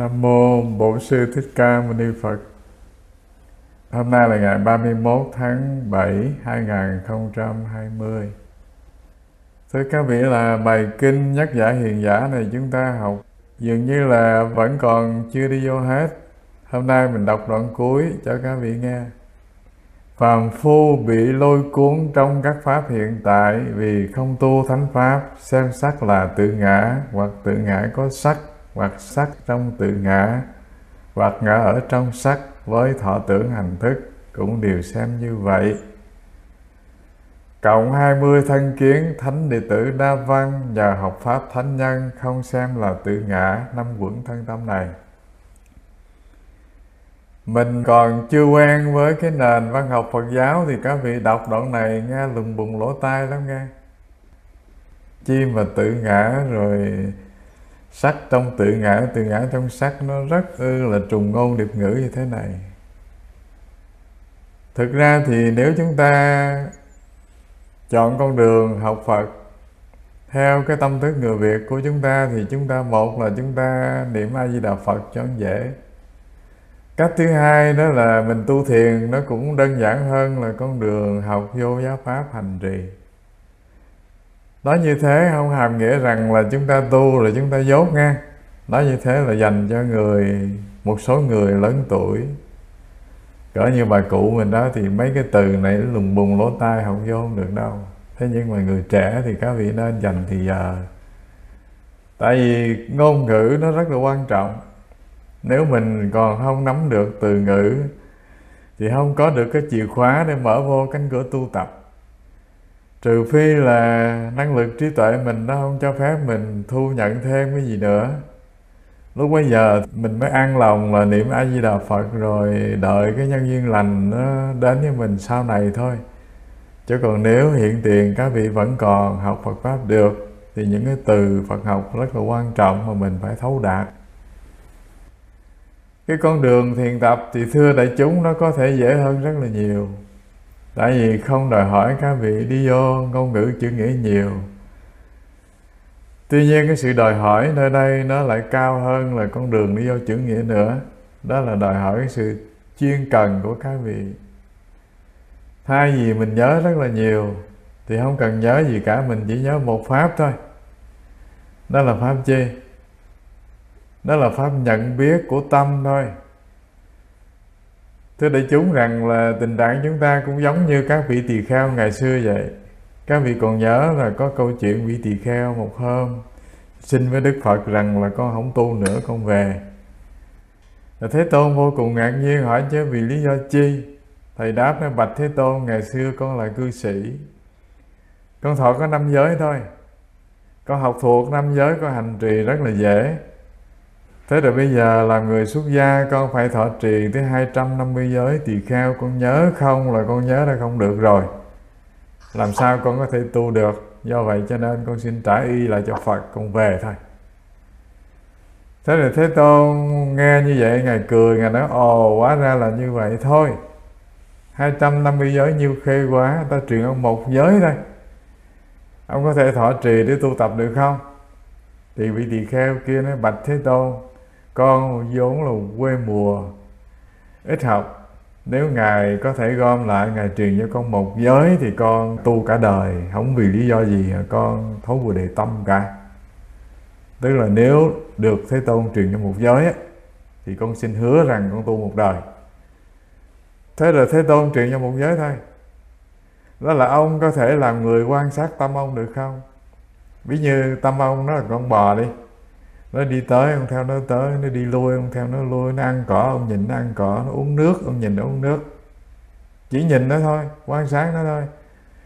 Nam mô Bổn sư Thích Ca Mâu Ni Phật. Hôm nay là ngày 31 tháng 7 2020. Thưa các vị là bài kinh nhắc giả hiền giả này chúng ta học dường như là vẫn còn chưa đi vô hết. Hôm nay mình đọc đoạn cuối cho các vị nghe. Phàm phu bị lôi cuốn trong các pháp hiện tại vì không tu thánh pháp, xem sắc là tự ngã hoặc tự ngã có sắc hoặc sắc trong tự ngã, hoặc ngã ở trong sắc với thọ tưởng hành thức cũng đều xem như vậy. Cộng 20 thân kiến thánh đệ tử đa văn nhờ học pháp thánh nhân không xem là tự ngã năm quẩn thân tâm này. Mình còn chưa quen với cái nền văn học Phật giáo thì các vị đọc đoạn này nghe lùng bùng lỗ tai lắm nghe. Chi mà tự ngã rồi sắc trong tự ngã tự ngã trong sắc, nó rất ư là trùng ngôn điệp ngữ như thế này. Thực ra thì nếu chúng ta chọn con đường học phật theo cái tâm thức người việt của chúng ta thì chúng ta, một là chúng ta niệm a di đà phật cho dễ. Cách thứ hai đó là mình tu thiền, nó cũng đơn giản hơn là con đường học vô giáo pháp hành trì nói như thế không hàm nghĩa rằng là chúng ta tu rồi chúng ta dốt nha. Nói như thế là dành cho người, một số người lớn tuổi. Cỡ như bà cụ mình đó thì mấy cái từ này lùng bùng lỗ tai không vô không được đâu. Thế nhưng mà người trẻ thì các vị nên dành thì giờ. Tại vì ngôn ngữ nó rất là quan trọng. Nếu mình còn không nắm được từ ngữ thì không có được cái chìa khóa để mở vô cánh cửa tu tập trừ phi là năng lực trí tuệ mình nó không cho phép mình thu nhận thêm cái gì nữa. Lúc bây giờ mình mới an lòng là niệm a di đà phật rồi đợi cái nhân duyên lành nó đến với mình sau này thôi. Chứ còn nếu hiện tiền các vị vẫn còn học phật pháp được, thì những cái từ phật học rất là quan trọng mà mình phải thấu đạt. Cái con đường thiền tập thì thưa đại chúng nó có thể dễ hơn rất là nhiều tại vì không đòi hỏi các vị đi vô ngôn ngữ chữ nghĩa nhiều. Tuy nhiên cái sự đòi hỏi nơi đây nó lại cao hơn là con đường đi vô chữ nghĩa nữa. Đó là đòi hỏi cái sự chuyên cần của các vị. Thay vì mình nhớ rất là nhiều, thì không cần nhớ gì cả, mình chỉ nhớ một pháp thôi. Đó là pháp chi? Đó là pháp nhận biết của tâm thôi. Thưa đại chúng, rằng là tình trạng chúng ta cũng giống như các vị tỳ kheo ngày xưa vậy. Các vị còn nhớ là có câu chuyện vị tỳ kheo một hôm xin với Đức Phật rằng là con không tu nữa, con về. Thế Tôn vô cùng ngạc nhiên hỏi chứ vì lý do chi? Thầy đáp nói bạch Thế Tôn, ngày xưa con là cư sĩ. Con thọ có năm giới thôi. Con học thuộc năm giới, con hành trì rất là dễ Thế rồi bây giờ làm người xuất gia, con phải thọ trì tới 250 giới tỳ kheo, con nhớ không là con nhớ ra không được rồi. Làm sao con có thể tu được? Do vậy cho nên con xin trả y lại cho Phật, con về thôi. Thế rồi Thế Tôn nghe như vậy, Ngài cười, Ngài nói, ồ quá ra là như vậy thôi 250 giới nhiêu khê quá, Ta truyền ông một giới thôi Ông có thể thọ trì để tu tập được không Thì vị tỳ kheo kia nói, bạch Thế Tôn con vốn là quê mùa. Ít học, nếu ngài có thể gom lại ngài truyền cho con một giới thì con tu cả đời. Không vì lý do gì con thấu vừa đề tâm cả. Tức là nếu được thế tôn truyền cho một giới thì con xin hứa rằng con tu một đời. Thế rồi thế tôn truyền cho một giới thôi. Đó là ông có thể làm người quan sát tâm ông được không? Ví như tâm ông nó là con bò đi nó đi tới, ông theo nó tới, nó đi lui, ông theo nó lui. Nó ăn cỏ, ông nhìn nó ăn cỏ. Nó uống nước, ông nhìn nó uống nước. Chỉ nhìn nó thôi, quan sát nó thôi.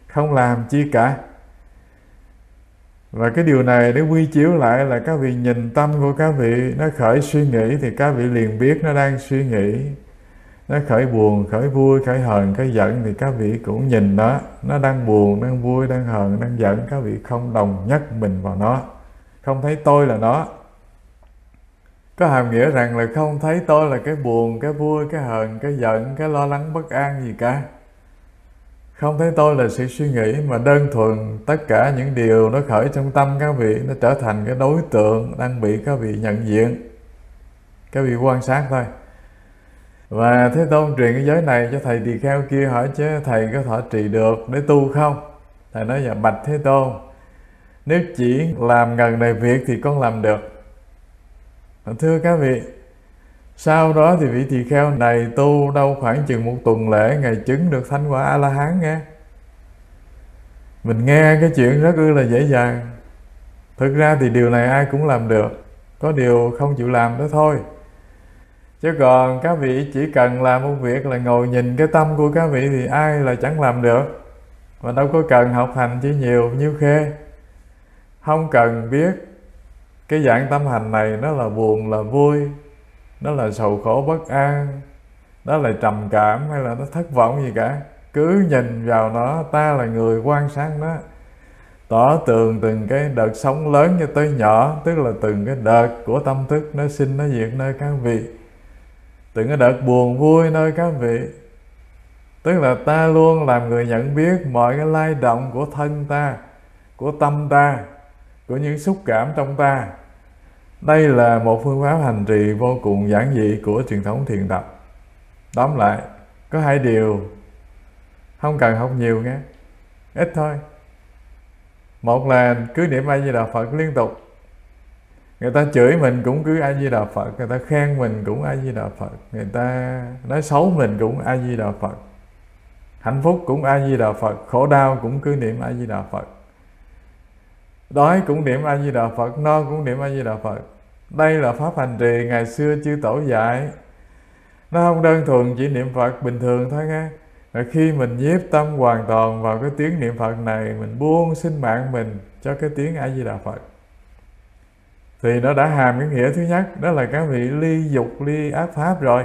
Không làm chi cả. Và cái điều này nếu quy chiếu lại là các vị nhìn tâm của các vị, nó khởi suy nghĩ thì các vị liền biết nó đang suy nghĩ. Nó khởi buồn, khởi vui, khởi hờn, khởi giận thì các vị cũng nhìn nó. Nó đang buồn, đang vui, đang hờn, đang giận. Các vị không đồng nhất mình vào nó. Không thấy tôi là nó có hàm nghĩa rằng là không thấy tôi là cái buồn, cái vui, cái hờn, cái giận, cái lo lắng, bất an gì cả. Không thấy tôi là sự suy nghĩ mà đơn thuần tất cả những điều nó khởi trong tâm các vị, nó trở thành cái đối tượng đang bị các vị nhận diện, các vị quan sát thôi. Và thế tôn truyền cái giới này cho thầy tỳ kheo kia hỏi, chứ thầy có thọ trì được để tu không? Thầy nói dạ bạch thế tôn, nếu chỉ làm ngần này việc thì con làm được. Ờ, thưa các vị, sau đó thì vị tỳ kheo này tu đâu khoảng chừng một tuần lễ ngày chứng được thánh quả a la hán nghe. Mình nghe cái chuyện rất ư là dễ dàng. Thực ra thì điều này ai cũng làm được, có điều không chịu làm đó thôi. Chứ còn các vị chỉ cần làm một việc là ngồi nhìn cái tâm của các vị thì ai là chẳng làm được. Mà đâu có cần học hành chỉ nhiều như khê. Không cần biết cái dạng tâm hành này nó là buồn, là vui, nó là sầu khổ, bất an, nó là trầm cảm hay là nó thất vọng gì cả. Cứ nhìn vào nó, ta là người quan sát nó, tỏ tường từng cái đợt sống lớn cho tới nhỏ, tức là từng cái đợt của tâm thức nó sinh, nó diệt nơi các vị. Từng cái đợt buồn vui nơi các vị. Tức là ta luôn làm người nhận biết mọi cái lay động của thân ta, của tâm ta của những xúc cảm trong ta. Đây là một phương pháp hành trì vô cùng giản dị của truyền thống thiền tập. Tóm lại, có hai điều không cần học nhiều nghe ít thôi. Một là cứ niệm a di đà phật liên tục. Người ta chửi mình cũng cứ a di đà phật, người ta khen mình cũng a di đà phật, người ta nói xấu mình cũng a di đà phật. Hạnh phúc cũng a di đà phật, khổ đau cũng cứ niệm a di đà phật đói cũng niệm a di đà phật, no cũng niệm a di đà phật. Đây là pháp hành trì ngày xưa chư tổ dạy. Nó không đơn thuần chỉ niệm phật bình thường thôi nghe. Rồi khi mình nhiếp tâm hoàn toàn vào cái tiếng niệm phật này, mình buông sinh mạng mình cho cái tiếng a di đà phật. Thì nó đã hàm cái nghĩa thứ nhất, đó là các vị ly dục, ly ác pháp rồi.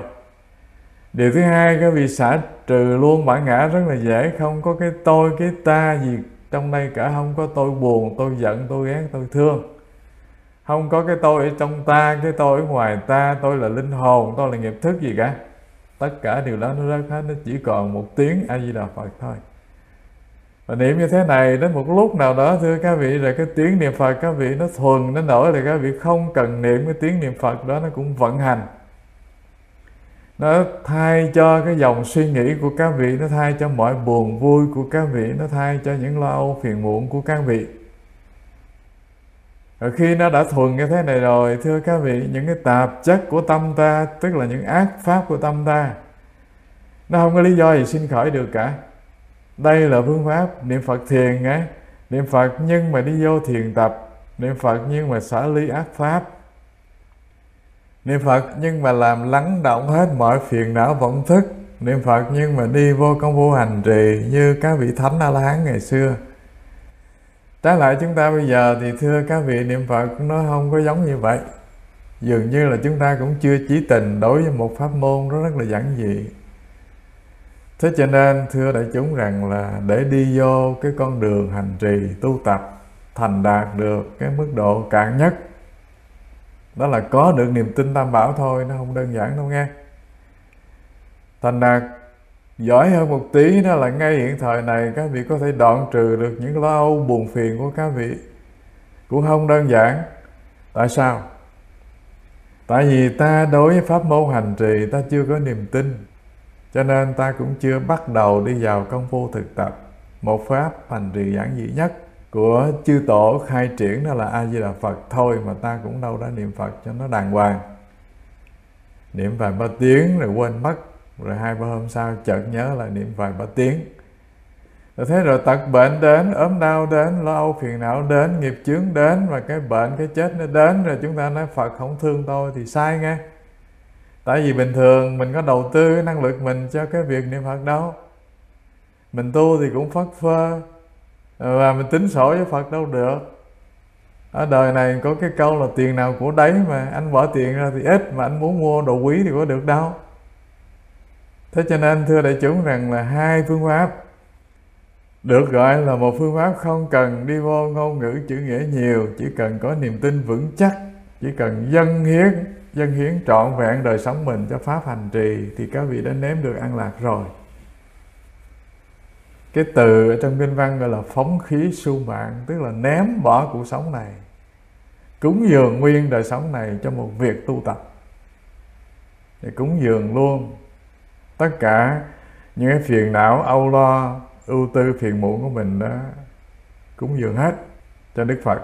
Điều thứ hai các vị xả trừ luôn bản ngã rất là dễ, không có cái tôi, cái ta gì trong đây cả không có tôi buồn, tôi giận, tôi ghét, tôi thương. Không có cái tôi ở trong ta, cái tôi ở ngoài ta, tôi là linh hồn, tôi là nghiệp thức gì cả. Tất cả điều đó nó rất hết, nó chỉ còn một tiếng a di đà phật thôi. Và niệm như thế này, đến một lúc nào đó, thưa các vị là cái tiếng niệm phật, các vị, nó thuần, nó nổi là các vị không cần niệm cái tiếng niệm phật đó, nó cũng vận hành nó thay cho cái dòng suy nghĩ của các vị, nó thay cho mọi buồn vui của các vị, nó thay cho những lo âu phiền muộn của các vị. Rồi khi nó đã thuần như thế này rồi, thưa các vị, những cái tạp chất của tâm ta, tức là những ác pháp của tâm ta, nó không có lý do gì sinh khởi được cả. Đây là phương pháp niệm phật thiền á. Niệm phật nhưng mà đi vô thiền tập, niệm phật nhưng mà xả ly ác pháp niệm phật, nhưng mà làm lắng động hết mọi phiền não vọng thức. Niệm phật, nhưng mà đi vô công phu hành trì như các vị thánh a la hán ngày xưa. Trái lại, chúng ta bây giờ thì thưa các vị niệm phật, nó không có giống như vậy. Dường như là chúng ta cũng chưa chí tình đối với một pháp môn nó rất là giản dị. Thế cho nên, thưa đại chúng rằng là để đi vô cái con đường hành trì tu tập, thành đạt được cái mức độ cạn nhất đó là có được niềm tin tam bảo thôi, nó không đơn giản đâu nghe. Thành đạt, giỏi hơn một tí, đó là ngay hiện thời này, các vị có thể đoạn trừ được những lo âu buồn phiền của các vị. Cũng không đơn giản. Tại sao? Tại vì ta đối với pháp môn hành trì, ta chưa có niềm tin. Cho nên ta cũng chưa bắt đầu đi vào công phu thực tập một pháp hành trì giản dị nhất của chư tổ khai triển đó là a di đà phật thôi mà ta cũng đâu đã niệm phật cho nó đàng hoàng. Niệm vài ba tiếng rồi quên mất, rồi hai ba hôm sau chợt nhớ lại niệm vài ba tiếng. Rồi thế rồi tật bệnh đến, ốm đau đến, lo âu phiền não đến, nghiệp chướng đến và cái bệnh, cái chết nó đến rồi chúng ta nói phật không thương tôi thì sai nghe tại vì bình thường mình có đầu tư năng lực mình cho cái việc niệm phật đâu. Mình tu thì cũng phất phơ và mình tính sổ với phật đâu được. Ở đời này có cái câu là tiền nào của đấy mà anh bỏ tiền ra thì ít, mà anh muốn mua đồ quý thì có được đâu. Thế cho nên, thưa đại chúng, rằng là hai phương pháp. Được gọi là một phương pháp không cần đi vô ngôn ngữ chữ nghĩa nhiều, chỉ cần có niềm tin vững chắc, chỉ cần dân hiến dân hiến trọn vẹn đời sống mình cho pháp hành trì, thì các vị đã nếm được an lạc rồi cái từ ở trong kinh văn gọi là phóng khí su mạng, tức là ném bỏ cuộc sống này, cúng dường nguyên đời sống này cho một việc tu tập. Để cúng dường luôn. Tất cả những cái phiền não, âu lo, ưu tư, phiền muộn của mình đó, cúng dường hết cho đức phật.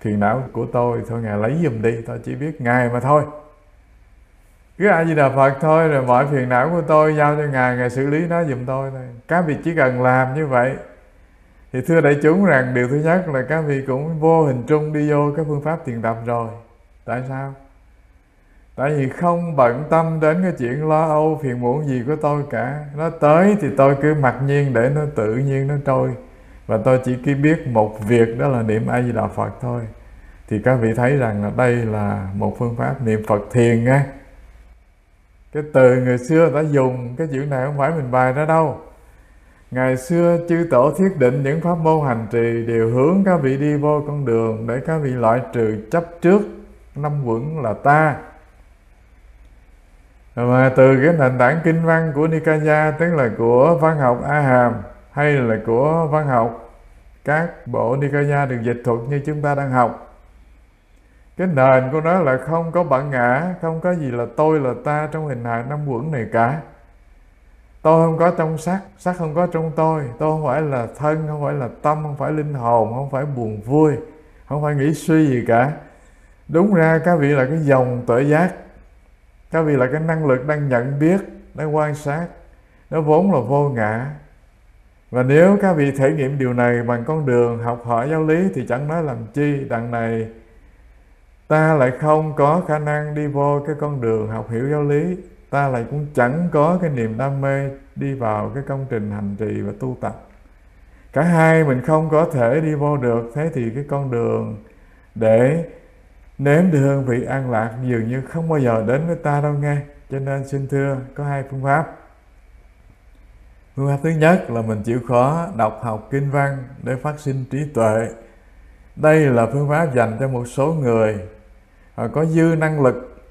Phiền não của tôi, thôi ngài lấy giùm đi, tôi chỉ biết ngài mà thôi cứ ai di đà phật thôi, rồi mọi phiền não của tôi giao cho ngài ngài xử lý nó giùm tôi thôi. Các vị chỉ cần làm như vậy. Thì thưa đại chúng rằng điều thứ nhất là các vị cũng vô hình trung đi vô cái phương pháp thiền tập rồi. Tại sao? Tại vì không bận tâm đến cái chuyện lo âu, phiền muộn gì của tôi cả. Nó tới thì tôi cứ mặc nhiên để nó tự nhiên nó trôi. Và tôi chỉ khi biết một việc, đó là niệm a di đà phật thôi. Thì các vị thấy rằng là đây là một phương pháp niệm phật thiền nghe cái từ người xưa đã dùng, cái chữ này không phải mình bài ra đâu. Ngày xưa chư tổ thiết định những pháp môn hành trì đều hướng các vị đi vô con đường để các vị loại trừ chấp trước. Năm quẩn là ta. Mà từ cái nền tảng kinh văn của Nikaya, tức là của văn học A Hàm hay là của văn học các bộ Nikaya được dịch thuật như chúng ta đang học cái nền của nó là không có bản ngã, không có gì là tôi là ta trong hình hài năm quẩn này cả. Tôi không có trong sắc sắc không có trong tôi. Tôi không phải là thân, không phải là tâm, không phải linh hồn, không phải buồn vui, không phải nghĩ suy gì cả. Đúng ra các vị là cái dòng tự giác. Các vị là cái năng lực đang nhận biết, đang quan sát. Nó vốn là vô ngã. Và nếu các vị thể nghiệm điều này bằng con đường học hỏi giáo lý thì chẳng nói làm chi, đằng này ta lại không có khả năng đi vô cái con đường học hiểu giáo lý. Ta lại cũng chẳng có cái niềm đam mê đi vào cái công trình hành trì và tu tập. Cả hai mình không có thể đi vô được. Thế thì cái con đường để nếm được hương vị an lạc dường như không bao giờ đến với ta đâu nghe. Cho nên xin thưa, có hai phương pháp. Phương pháp thứ nhất là mình chịu khó đọc học kinh văn để phát sinh trí tuệ. Đây là phương pháp dành cho một số người họ có dư năng lực.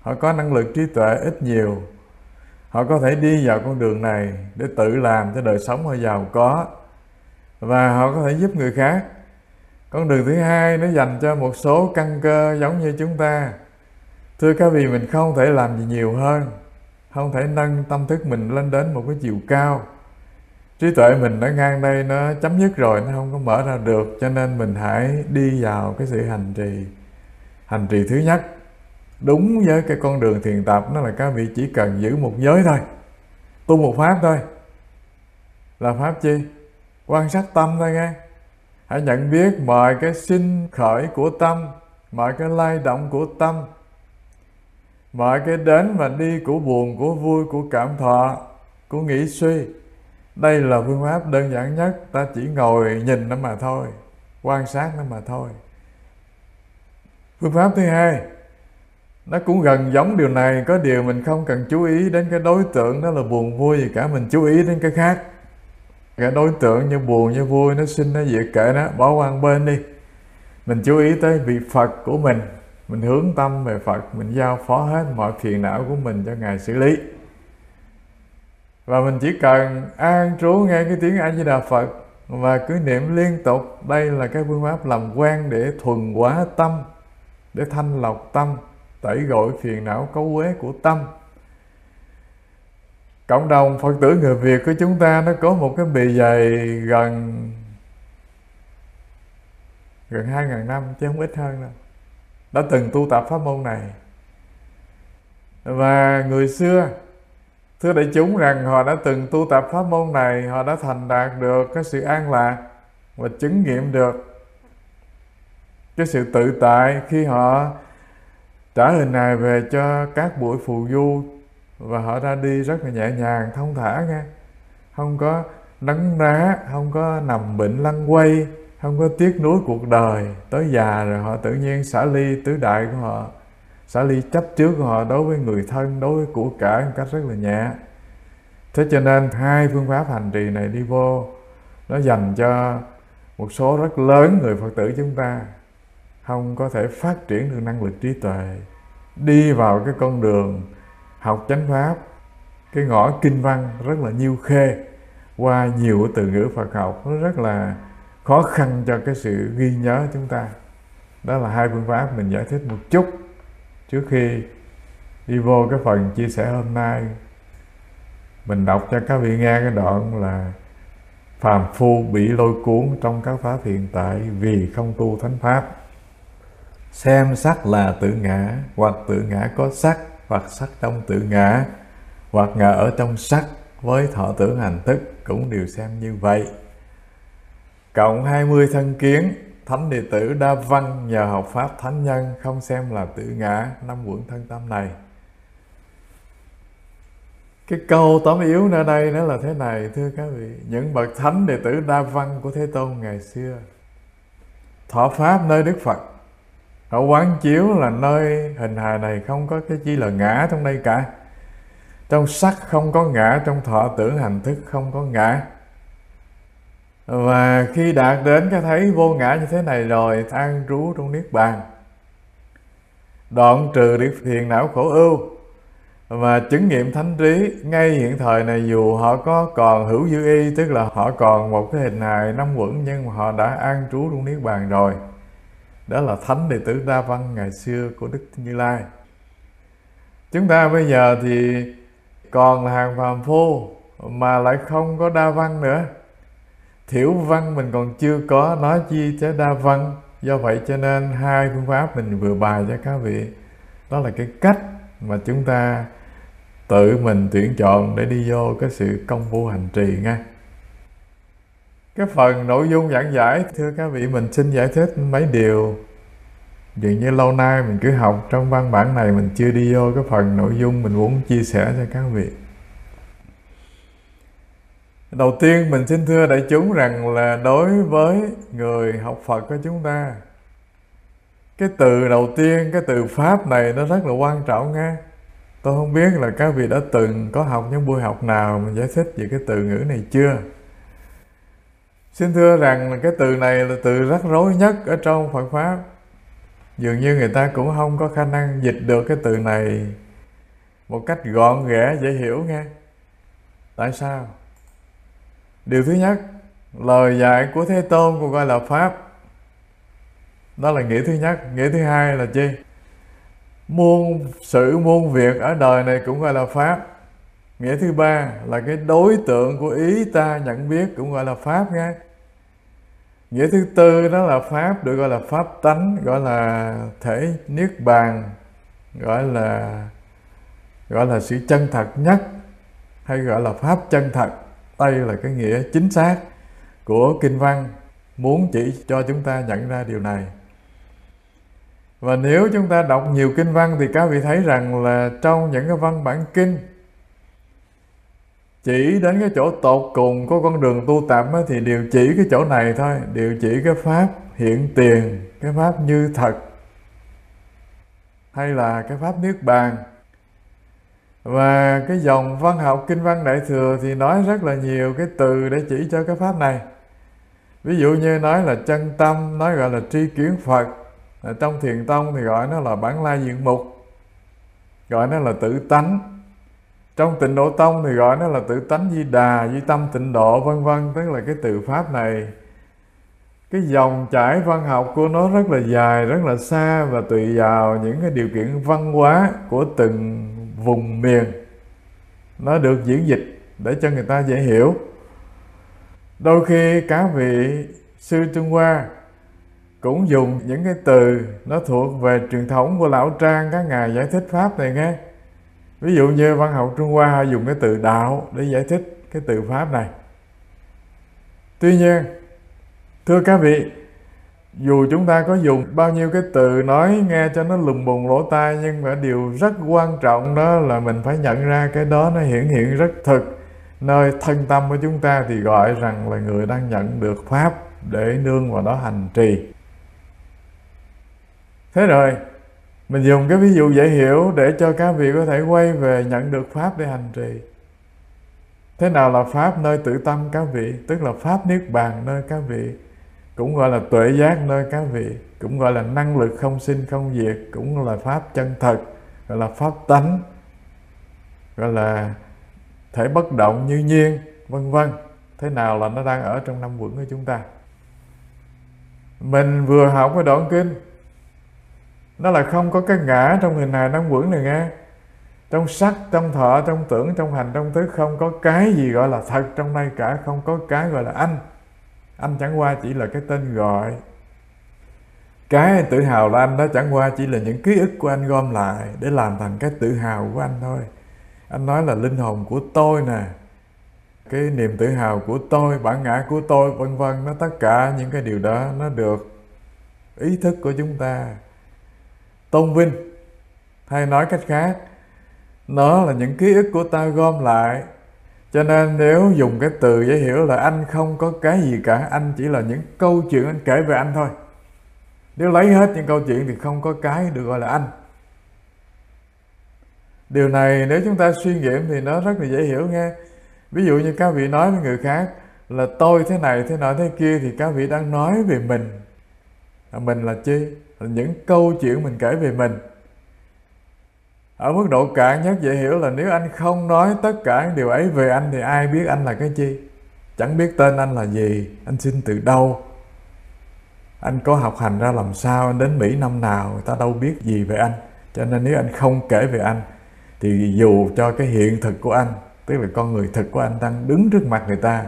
Họ có năng lực trí tuệ ít nhiều. Họ có thể đi vào con đường này để tự làm cho đời sống họ giàu có. Và họ có thể giúp người khác. Con đường thứ hai nó dành cho một số căn cơ giống như chúng ta. Thưa các vị, mình không thể làm gì nhiều hơn. Không thể nâng tâm thức mình lên đến một cái chiều cao. Trí tuệ mình đã ngang đây nó chấm dứt rồi, nó không có mở ra được, cho nên mình hãy đi vào cái sự hành trì hành trì thứ nhất. Đúng với cái con đường thiền tập, nó là các vị chỉ cần giữ một giới thôi, tu một pháp thôi. Là pháp chi? Quan sát tâm thôi nghe. Hãy nhận biết mọi cái sinh khởi của tâm, mọi cái lay động của tâm, mọi cái đến và đi của buồn, của vui, của cảm thọ, của nghĩ suy. Đây là phương pháp đơn giản nhất, ta chỉ ngồi nhìn nó mà thôi, quan sát nó mà thôi phương pháp thứ hai. Nó cũng gần giống điều này, có điều mình không cần chú ý đến cái đối tượng đó là buồn vui gì cả, mình chú ý đến cái khác. Cái đối tượng như buồn như vui nó sinh nó diệt kệ nó bỏ qua bên đi. Mình chú ý tới vị phật của mình mình hướng tâm về phật, mình giao phó hết mọi phiền não của mình cho ngài xử lý. Và mình chỉ cần an trú nghe cái tiếng a di đà phật và cứ niệm liên tục, đây là cái phương pháp làm quen để thuần hóa tâm để thanh lọc tâm, tẩy gội phiền não cấu uế của tâm. Cộng đồng phật tử người việt của chúng ta nó có một cái bề dày gần gần hai ngàn năm, chứ không ít hơn đâu. Đã từng tu tập pháp môn này. Và người xưa, thưa đại chúng rằng họ đã từng tu tập pháp môn này, họ đã thành đạt được cái sự an lạc và chứng nghiệm được cái sự tự tại khi họ trả hình này về cho các buổi phù du và họ ra đi rất là nhẹ nhàng thông thả nghe không có đắng đá, không có nằm bệnh lăn quay không có tiếc nuối cuộc đời. Tới già rồi họ tự nhiên xả ly tứ đại của họ xả ly chấp trước của họ đối với người thân đối với của cải một cách rất là nhẹ. Thế cho nên hai phương pháp hành trì này đi vô nó dành cho một số rất lớn người phật tử chúng ta không có thể phát triển được năng lực trí tuệ. Đi vào cái con đường học chánh pháp, cái ngõ kinh văn rất là nhiêu khê. Qua nhiều cái từ ngữ Phật học, nó rất là khó khăn cho cái sự ghi nhớ chúng ta. Đó là hai phương pháp mình giải thích một chút trước khi đi vô cái phần chia sẻ hôm nay. Mình đọc cho các vị nghe cái đoạn là phàm phu bị lôi cuốn trong các pháp hiện tại vì không tu thánh pháp xem sắc là tự ngã, hoặc tự ngã có sắc, hoặc sắc trong tự ngã, hoặc ngã ở trong sắc với thọ tưởng hành thức cũng đều xem như vậy. Cộng 20 thân kiến, thánh đệ tử đa văn nhờ học pháp thánh nhân không xem là tự ngã năm quẩn thân tâm này. Cái câu tóm yếu ở đây nó là thế này, thưa các vị. Những bậc thánh đệ tử đa văn của thế tôn ngày xưa, thọ pháp nơi đức phật ở quán chiếu là nơi hình hài này không có cái chi là ngã trong đây cả. Trong sắc không có ngã, trong thọ tưởng hành thức không có ngã. Và khi đạt đến cái thấy vô ngã như thế này rồi an trú trong niết bàn. Đoạn trừ đi phiền não khổ ưu và chứng nghiệm thánh trí ngay hiện thời này, dù họ có còn hữu dư y, tức là họ còn một cái hình hài năm quẩn, nhưng mà họ đã an trú trong niết bàn rồi đó là thánh đệ tử đa văn ngày xưa của đức như lai. Chúng ta bây giờ thì còn là hàng phàm phu mà lại không có đa văn nữa. Thiểu văn mình còn chưa có nói chi tới đa văn. Do vậy cho nên hai phương pháp mình vừa bài cho các vị. Đó là cái cách mà chúng ta tự mình tuyển chọn để đi vô cái sự công phu hành trì nghe cái phần nội dung giảng giải, thưa các vị, mình xin giải thích mấy điều. Dường như lâu nay mình cứ học trong văn bản này, mình chưa đi vô cái phần nội dung mình muốn chia sẻ cho các vị. Đầu tiên, mình xin thưa đại chúng rằng là đối với người học phật của chúng ta, cái từ đầu tiên, cái từ pháp này nó rất là quan trọng nha. Tôi không biết là các vị đã từng có học những buổi học nào mình giải thích về cái từ ngữ này chưa? Xin thưa rằng là cái từ này là từ rắc rối nhất ở trong phật pháp. Dường như người ta cũng không có khả năng dịch được cái từ này một cách gọn ghẽ, dễ hiểu nghe. Tại sao? Điều thứ nhất, lời dạy của thế tôn cũng gọi là pháp. Đó là nghĩa thứ nhất. Nghĩa thứ hai là chi? Muôn, sự muôn việc ở đời này cũng gọi là pháp nghĩa thứ ba là cái đối tượng của ý ta nhận biết cũng gọi là pháp nghe nghĩa thứ tư đó là pháp, được gọi là pháp tánh, gọi là thể niết bàn, gọi là gọi là sự chân thật nhất, hay gọi là pháp chân thật. Đây là cái nghĩa chính xác của kinh văn, muốn chỉ cho chúng ta nhận ra điều này. Và nếu chúng ta đọc nhiều kinh văn thì các vị thấy rằng là trong những cái văn bản kinh chỉ đến cái chỗ tột cùng của con đường tu tập thì đều chỉ cái chỗ này thôi, đều chỉ cái pháp hiện tiền, cái pháp như thật, hay là cái pháp niết bàn. Và cái dòng văn học kinh văn đại thừa thì nói rất là nhiều cái từ để chỉ cho cái pháp này. Ví dụ như nói là chân tâm, nói gọi là tri kiến phật à, trong thiền tông thì gọi nó là bản lai diện mục, gọi nó là tự tánh trong tịnh độ tông thì gọi nó là tự tánh di đà, di tâm tịnh độ, vân vân, tức là cái từ pháp này. Cái dòng chảy văn học của nó rất là dài, rất là xa và tùy vào những cái điều kiện văn hóa của từng vùng miền. Nó được diễn dịch để cho người ta dễ hiểu. Đôi khi các vị sư trung hoa cũng dùng những cái từ nó thuộc về truyền thống của lão trang, các ngài giải thích pháp này nghe ví dụ như văn học trung hoa dùng cái từ đạo để giải thích cái từ pháp này. Tuy nhiên, thưa các vị, dù chúng ta có dùng bao nhiêu cái từ nói nghe cho nó lùng bùng lỗ tai, nhưng mà điều rất quan trọng đó là mình phải nhận ra cái đó nó hiển hiện rất thực. Nơi thân tâm của chúng ta thì gọi rằng là người đang nhận được pháp để nương vào đó hành trì. Thế rồi mình dùng cái ví dụ dễ hiểu để cho các vị có thể quay về nhận được pháp để hành trì. Thế nào là pháp nơi tự tâm các vị? Tức là pháp niết bàn nơi các vị, cũng gọi là tuệ giác nơi các vị, cũng gọi là năng lực không sinh không diệt, cũng là pháp chân thật, gọi là pháp tánh, gọi là thể bất động như nhiên, vân vân. Thế nào là nó đang ở trong năm quẩn của chúng ta? Mình vừa học cái đoạn kinh nó là không có cái ngã trong hình hài năm quẩn này nghe. Trong sắc, trong thọ, trong tưởng, trong hành, trong thức không có cái gì gọi là thật trong đây cả, không có cái gọi là anh. Anh chẳng qua chỉ là cái tên gọi. Cái tự hào là anh đó chẳng qua chỉ là những ký ức của anh gom lại để làm thành cái tự hào của anh thôi. Anh nói là linh hồn của tôi nè, cái niềm tự hào của tôi, bản ngã của tôi, vân vân, nó tất cả những cái điều đó nó được ý thức của chúng ta tôn vinh, hay nói cách khác, nó là những ký ức của ta gom lại. Cho nên nếu dùng cái từ dễ hiểu là anh không có cái gì cả, anh chỉ là những câu chuyện anh kể về anh thôi. Nếu lấy hết những câu chuyện thì không có cái được gọi là anh. Điều này nếu chúng ta suy nghiệm thì nó rất là dễ hiểu nghe. Ví dụ như các vị nói với người khác là tôi thế này, thế nọ, thế kia thì các vị đang nói về mình. Mình là chi? Những câu chuyện mình kể về mình. Ở mức độ cạn nhất dễ hiểu là nếu anh không nói tất cả điều ấy về anh thì ai biết anh là cái chi? Chẳng biết tên anh là gì, anh sinh từ đâu. Anh có học hành ra làm sao anh đến mỹ năm nào, người ta đâu biết gì về anh. Cho nên nếu anh không kể về anh, thì dù cho cái hiện thực của anh, tức là con người thực của anh đang đứng trước mặt người ta,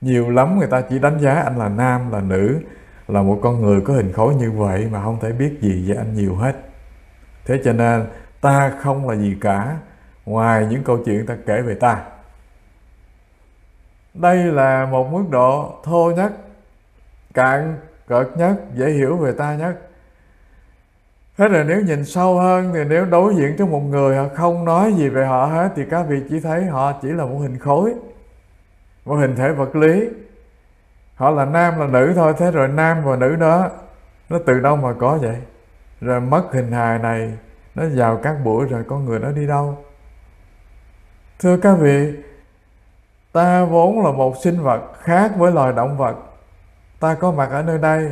nhiều lắm người ta chỉ đánh giá anh là nam, là nữ là một con người có hình khối như vậy mà không thể biết gì về anh nhiều hết. Thế cho nên, ta không là gì cả, ngoài những câu chuyện ta kể về ta. Đây là một mức độ thô nhất, cạn cợt nhất, dễ hiểu về ta nhất. Thế rồi nếu nhìn sâu hơn, thì nếu đối diện với một người họ không nói gì về họ hết, thì các vị chỉ thấy họ chỉ là một hình khối, một hình thể vật lý họ là nam là nữ thôi, thế rồi nam và nữ đó, nó từ đâu mà có vậy? Rồi mất hình hài này, nó vào các buổi rồi con người nó đi đâu? Thưa các vị, ta vốn là một sinh vật khác với loài động vật. Ta có mặt ở nơi đây.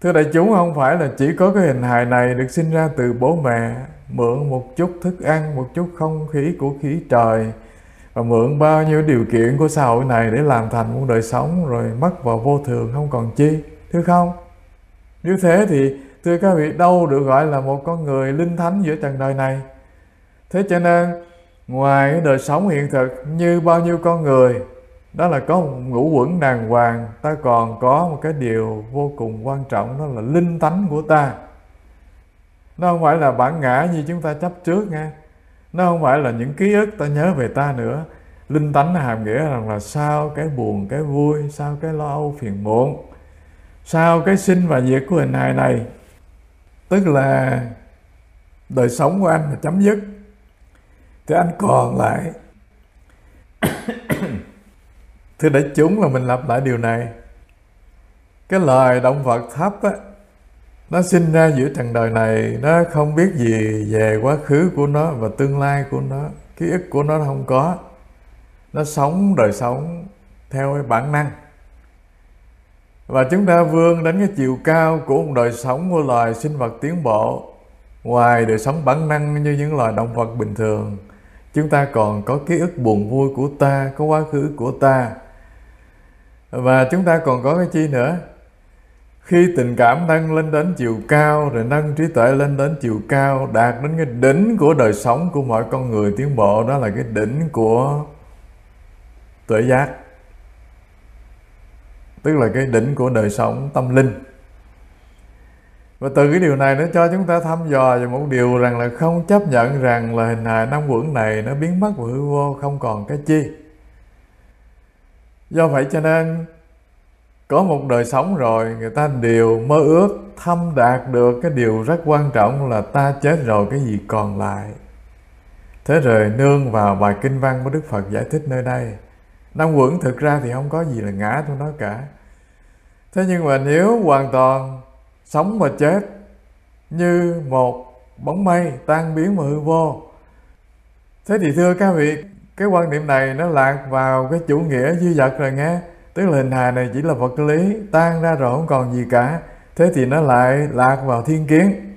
Thưa đại chúng, không phải là chỉ có cái hình hài này được sinh ra từ bố mẹ, mượn một chút thức ăn, một chút không khí của khí trời và mượn bao nhiêu điều kiện của xã hội này để làm thành một đời sống rồi mất vào vô thường không còn chi thưa không? Nếu thế thì thưa các vị, đâu được gọi là một con người linh thánh giữa trần đời này? Thế cho nên, ngoài cái đời sống hiện thực như bao nhiêu con người, đó là có một ngũ quẩn đàng hoàng, ta còn có một cái điều vô cùng quan trọng, đó là linh tánh của ta. Nó không phải là bản ngã như chúng ta chấp trước nghe nó không phải là những ký ức ta nhớ về ta nữa. Linh tánh hàm nghĩa rằng là sau cái buồn, cái vui, sau cái lo âu phiền muộn, sau cái sinh và diệt của hình hài này, tức là đời sống của anh là chấm dứt, thì anh còn lại. Thưa đại chúng là mình lặp lại điều này. Cái lời động vật thấp á nó sinh ra giữa trần đời này, nó không biết gì về quá khứ của nó và tương lai của nó, ký ức của nó không có. Nó sống đời sống theo cái bản năng. Và chúng ta vươn đến cái chiều cao của một đời sống của loài sinh vật tiến bộ, ngoài đời sống bản năng như những loài động vật bình thường, chúng ta còn có ký ức buồn vui của ta, có quá khứ của ta. Và chúng ta còn có cái chi nữa? Khi tình cảm nâng lên đến chiều cao, rồi nâng trí tuệ lên đến chiều cao, đạt đến cái đỉnh của đời sống của mọi con người, tiến bộ đó là cái đỉnh của tuệ giác. Tức là cái đỉnh của đời sống tâm linh. Và từ cái điều này nó cho chúng ta thăm dò về một điều rằng là không chấp nhận rằng là hình hài năm quẩn này nó biến mất và hư vô, không còn cái chi. Do vậy cho nên có một đời sống rồi, người ta đều mơ ước thâm đạt được. Cái điều rất quan trọng là ta chết rồi, cái gì còn lại? Thế rồi nương vào bài kinh văn của đức phật giải thích nơi đây. Năm quẩn thực ra thì không có gì là ngã trong đó cả. Thế nhưng mà nếu hoàn toàn sống và chết như một bóng mây tan biến mà hư vô. Thế thì thưa các vị, cái quan niệm này nó lạc vào cái chủ nghĩa duy vật rồi nghe tức là hình hài này chỉ là vật lý, tan ra rồi không còn gì cả. Thế thì nó lại lạc vào thiên kiến.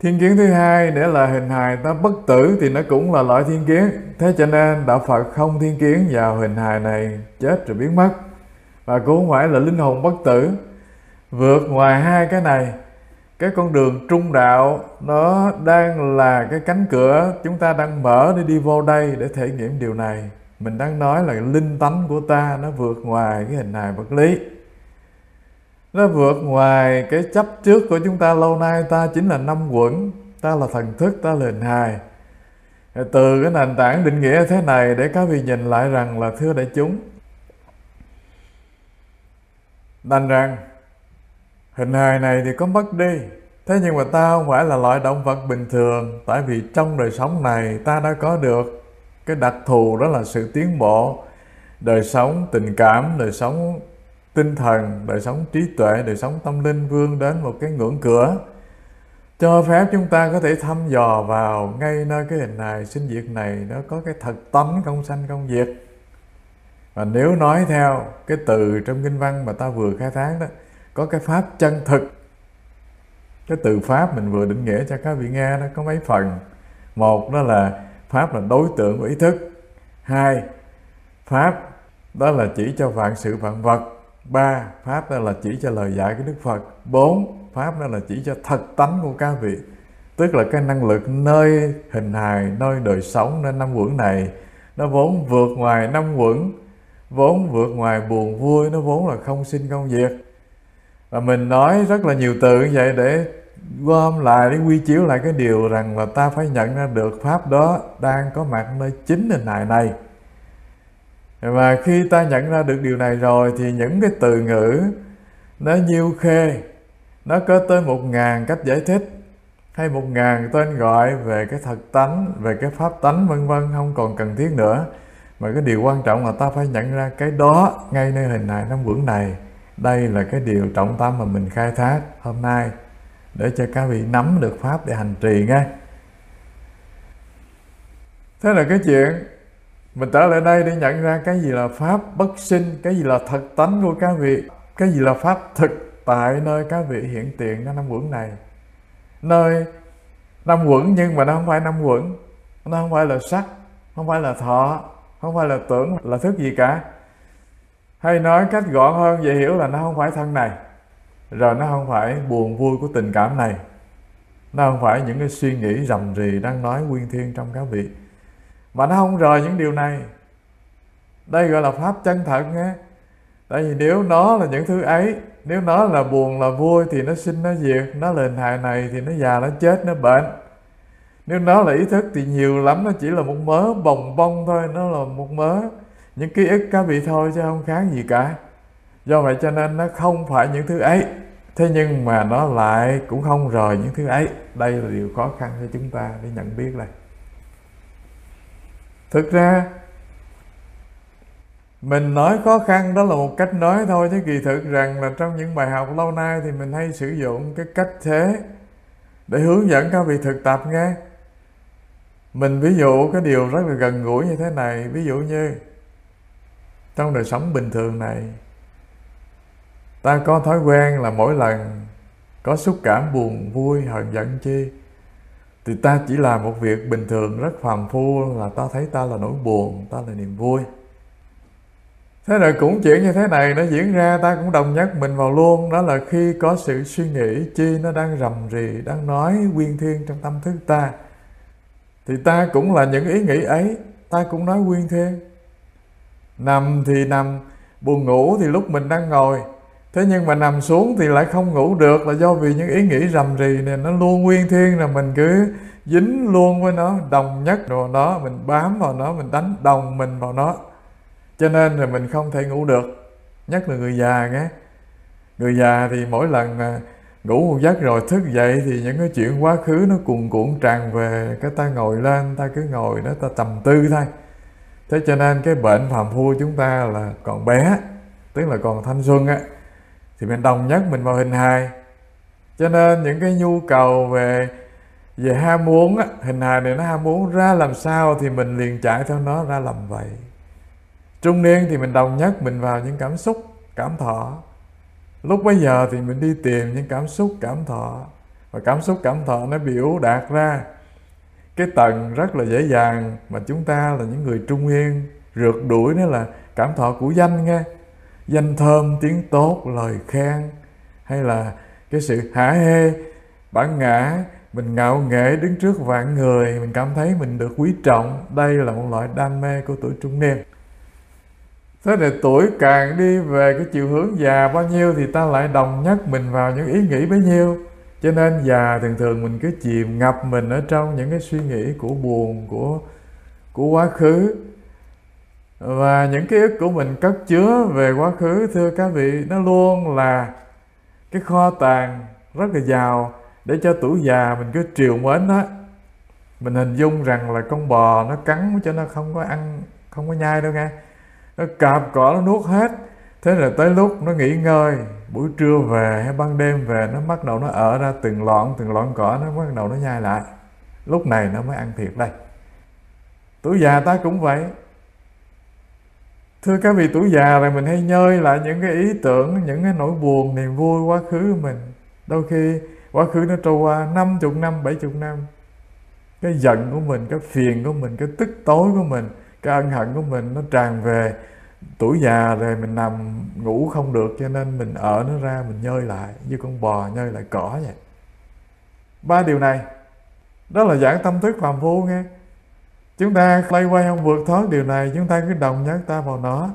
Thiên kiến thứ hai để là hình hài ta bất tử thì nó cũng là loại thiên kiến. Thế cho nên đạo phật không thiên kiến vào hình hài này, chết rồi biến mất. Và cũng không phải là linh hồn bất tử. Vượt ngoài hai cái này, cái con đường trung đạo, nó đang là cái cánh cửa chúng ta đang mở để đi vô đây để thể nghiệm điều này mình đang nói là linh tánh của ta nó vượt ngoài cái hình hài vật lý. Nó vượt ngoài cái chấp trước của chúng ta lâu nay. Ta chính là năm quẩn, ta là thần thức, ta là hình hài. Từ cái nền tảng định nghĩa thế này để các vị nhìn lại rằng là thưa đại chúng. Đành rằng, hình hài này thì có mất đi. Thế nhưng mà ta không phải là loại động vật bình thường, tại vì trong đời sống này ta đã có được cái đặc thù đó là sự tiến bộ, đời sống tình cảm, đời sống tinh thần, đời sống trí tuệ, đời sống tâm linh vươn đến một cái ngưỡng cửa. Cho phép chúng ta có thể thăm dò vào ngay nơi cái hình hài sinh diệt này, nó có cái thật tánh không sanh không diệt. Và nếu nói theo cái từ trong kinh văn mà ta vừa khai thác đó, có cái pháp chân thực. Cái từ pháp mình vừa định nghĩa cho các vị nghe nó có mấy phần. Một đó là pháp là đối tượng của ý thức. Hai, pháp, đó là chỉ cho vạn sự vạn vật. Ba, pháp đó là chỉ cho lời dạy của đức phật. Bốn, pháp đó là chỉ cho thật tánh của các vị. Tức là cái năng lực nơi hình hài, nơi đời sống, nơi năm quẩn này, nó vốn vượt ngoài năm quẩn, vốn vượt ngoài buồn vui, nó vốn là không sinh không diệt. Và mình nói rất là nhiều từ như vậy để gom lại để quy chiếu lại cái điều rằng là ta phải nhận ra được pháp đó đang có mặt nơi chính hình hài này. Và khi ta nhận ra được điều này rồi thì những cái từ ngữ nó nhiêu khê, nó có tới một ngàn cách giải thích, hay một ngàn tên gọi về cái thật tánh, về cái pháp tánh, vân vân, không còn cần thiết nữa. Mà cái điều quan trọng là ta phải nhận ra cái đó ngay nơi hình hài năm vững này. Đây là cái điều trọng tâm mà mình khai thác hôm nay để cho các vị nắm được pháp để hành trì nghe. Thế là cái chuyện, mình trở lại đây để nhận ra cái gì là pháp bất sinh, cái gì là thật tánh của các vị, cái gì là pháp thực tại nơi các vị hiện tiền nó năm quẩn này. Nơi năm quẩn nhưng mà nó không phải năm quẩn, nó không phải là sắc, không phải là thọ, không phải là tưởng, là thức gì cả. Hay nói cách gọn hơn, dễ hiểu là nó không phải thân này rồi nó không phải buồn vui của tình cảm này. Nó không phải những cái suy nghĩ rầm rì đang nói nguyên thiên trong các vị. Mà nó không rời những điều này. Đây gọi là pháp chân thật nghe tại vì nếu nó là những thứ ấy, nếu nó là buồn, là vui thì nó sinh, nó diệt. Nó lên hại này thì nó già, nó chết, nó bệnh. Nếu nó là ý thức thì nhiều lắm, nó chỉ là một mớ bồng bông thôi, nó là một mớ những ký ức cá vị thôi chứ không khác gì cả do vậy cho nên nó không phải những thứ ấy. Thế nhưng mà nó lại cũng không rời những thứ ấy. Đây là điều khó khăn cho chúng ta để nhận biết đây. Thực ra, mình nói khó khăn đó là một cách nói thôi, chứ kỳ thực rằng là trong những bài học lâu nay thì mình hay sử dụng cái cách thế để hướng dẫn các vị thực tập nghe. Mình ví dụ cái điều rất là gần gũi như thế này. Ví dụ như, trong đời sống bình thường này ta có thói quen là mỗi lần có xúc cảm buồn vui hận giận chi, thì ta chỉ làm một việc bình thường rất phàm phu là ta thấy ta là nỗi buồn, ta là niềm vui. Thế rồi cũng chuyện như thế này nó diễn ra, ta cũng đồng nhất mình vào luôn. Đó là khi có sự suy nghĩ chi nó đang rầm rì, đang nói quyên thiên trong tâm thức ta, thì ta cũng là những ý nghĩ ấy, ta cũng nói quyên thiên nằm thì nằm, buồn ngủ thì lúc mình đang ngồi thế nhưng mà nằm xuống thì lại không ngủ được là do vì những ý nghĩ rầm rì này nó luôn nguyên thiên là mình cứ dính luôn với nó, đồng nhất rồi nó, mình bám vào nó, mình đánh đồng mình vào nó. Cho nên là mình không thể ngủ được, nhất là người già nghe người già thì mỗi lần ngủ một giấc rồi thức dậy thì những cái chuyện quá khứ nó cuồn cuộn tràn về, cái ta ngồi lên, ta cứ ngồi đó, ta trầm tư thôi. Thế cho nên cái bệnh phàm phu chúng ta là còn bé, tức là còn thanh xuân á thì mình đồng nhất mình vào hình hài. Cho nên những cái nhu cầu về về ham muốn á, hình hài này nó ham muốn ra làm sao thì mình liền chạy theo nó ra làm vậy. Trung niên thì mình đồng nhất mình vào những cảm xúc cảm thọ. Lúc bây giờ thì mình đi tìm những cảm xúc cảm thọ. Và cảm xúc cảm thọ nó biểu đạt ra. Cái tầng rất là dễ dàng mà chúng ta là những người trung niên rượt đuổi đó là cảm thọ của danh nghe danh thơm, tiếng tốt, lời khen, hay là cái sự hả hê bản ngã, mình ngạo nghễ đứng trước vạn người, mình cảm thấy mình được quý trọng, đây là một loại đam mê của tuổi trung niên. Thế thì tuổi càng đi về cái chiều hướng già bao nhiêu thì ta lại đồng nhất mình vào những ý nghĩ bấy nhiêu. Cho nên già thường thường mình cứ chìm ngập mình ở trong những cái suy nghĩ của buồn, của của quá khứ và những ký ức của mình cất chứa về quá khứ, thưa các vị, nó luôn là cái kho tàng rất là giàu để cho tuổi già mình cứ triều mến đó mình hình dung rằng là con bò nó cắn cho nó không có ăn, không có nhai đâu nghe. Nó cạp cỏ, nó nuốt hết. Thế rồi tới lúc nó nghỉ ngơi, buổi trưa về hay ban đêm về, nó bắt đầu nó ở ra từng lọn từng lọn cỏ, nó bắt đầu nó nhai lại. Lúc này nó mới ăn thiệt đây. Tuổi già ta cũng vậy thưa các vị tuổi già là mình hay nhơi lại những cái ý tưởng, những cái nỗi buồn, niềm vui quá khứ của mình. Đôi khi, quá khứ nó trôi qua 50 năm 70 năm. Cái giận của mình, cái phiền của mình, cái tức tối của mình, cái ân hận của mình nó tràn về. Tuổi già rồi mình nằm ngủ không được, cho nên mình ở nó ra, mình nhơi lại, như con bò nhơi lại cỏ vậy. Ba điều này, đó là giảng tâm thức phàm phu nghe chúng ta lay quay không vượt thoát điều này, chúng ta cứ đồng nhất ta vào nó.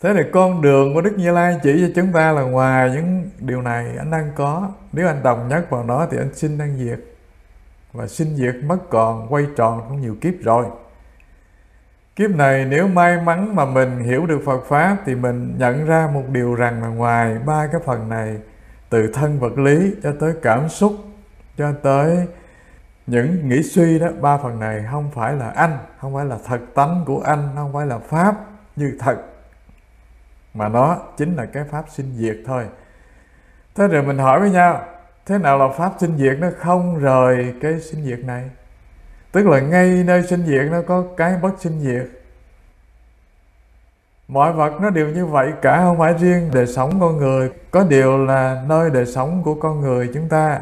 Thế thì con đường của đức như lai chỉ cho chúng ta là ngoài những điều này anh đang có. Nếu anh đồng nhất vào nó thì anh sinh đang diệt. Và sinh diệt mất còn, quay tròn cũng nhiều kiếp rồi. Kiếp này nếu may mắn mà mình hiểu được phật pháp thì mình nhận ra một điều rằng là ngoài ba cái phần này, từ thân vật lý cho tới cảm xúc, cho tới những nghĩ suy đó, ba phần này không phải là anh, không phải là thật tánh của anh, không phải là pháp như thật. Mà nó chính là cái pháp sinh diệt thôi. Thế rồi mình hỏi với nhau, thế nào là pháp sinh diệt nó không rời cái sinh diệt này? Tức là ngay nơi sinh diệt nó có cái bất sinh diệt. Mọi vật nó đều như vậy cả, không phải riêng đời sống con người. Có điều là nơi đời sống của con người chúng ta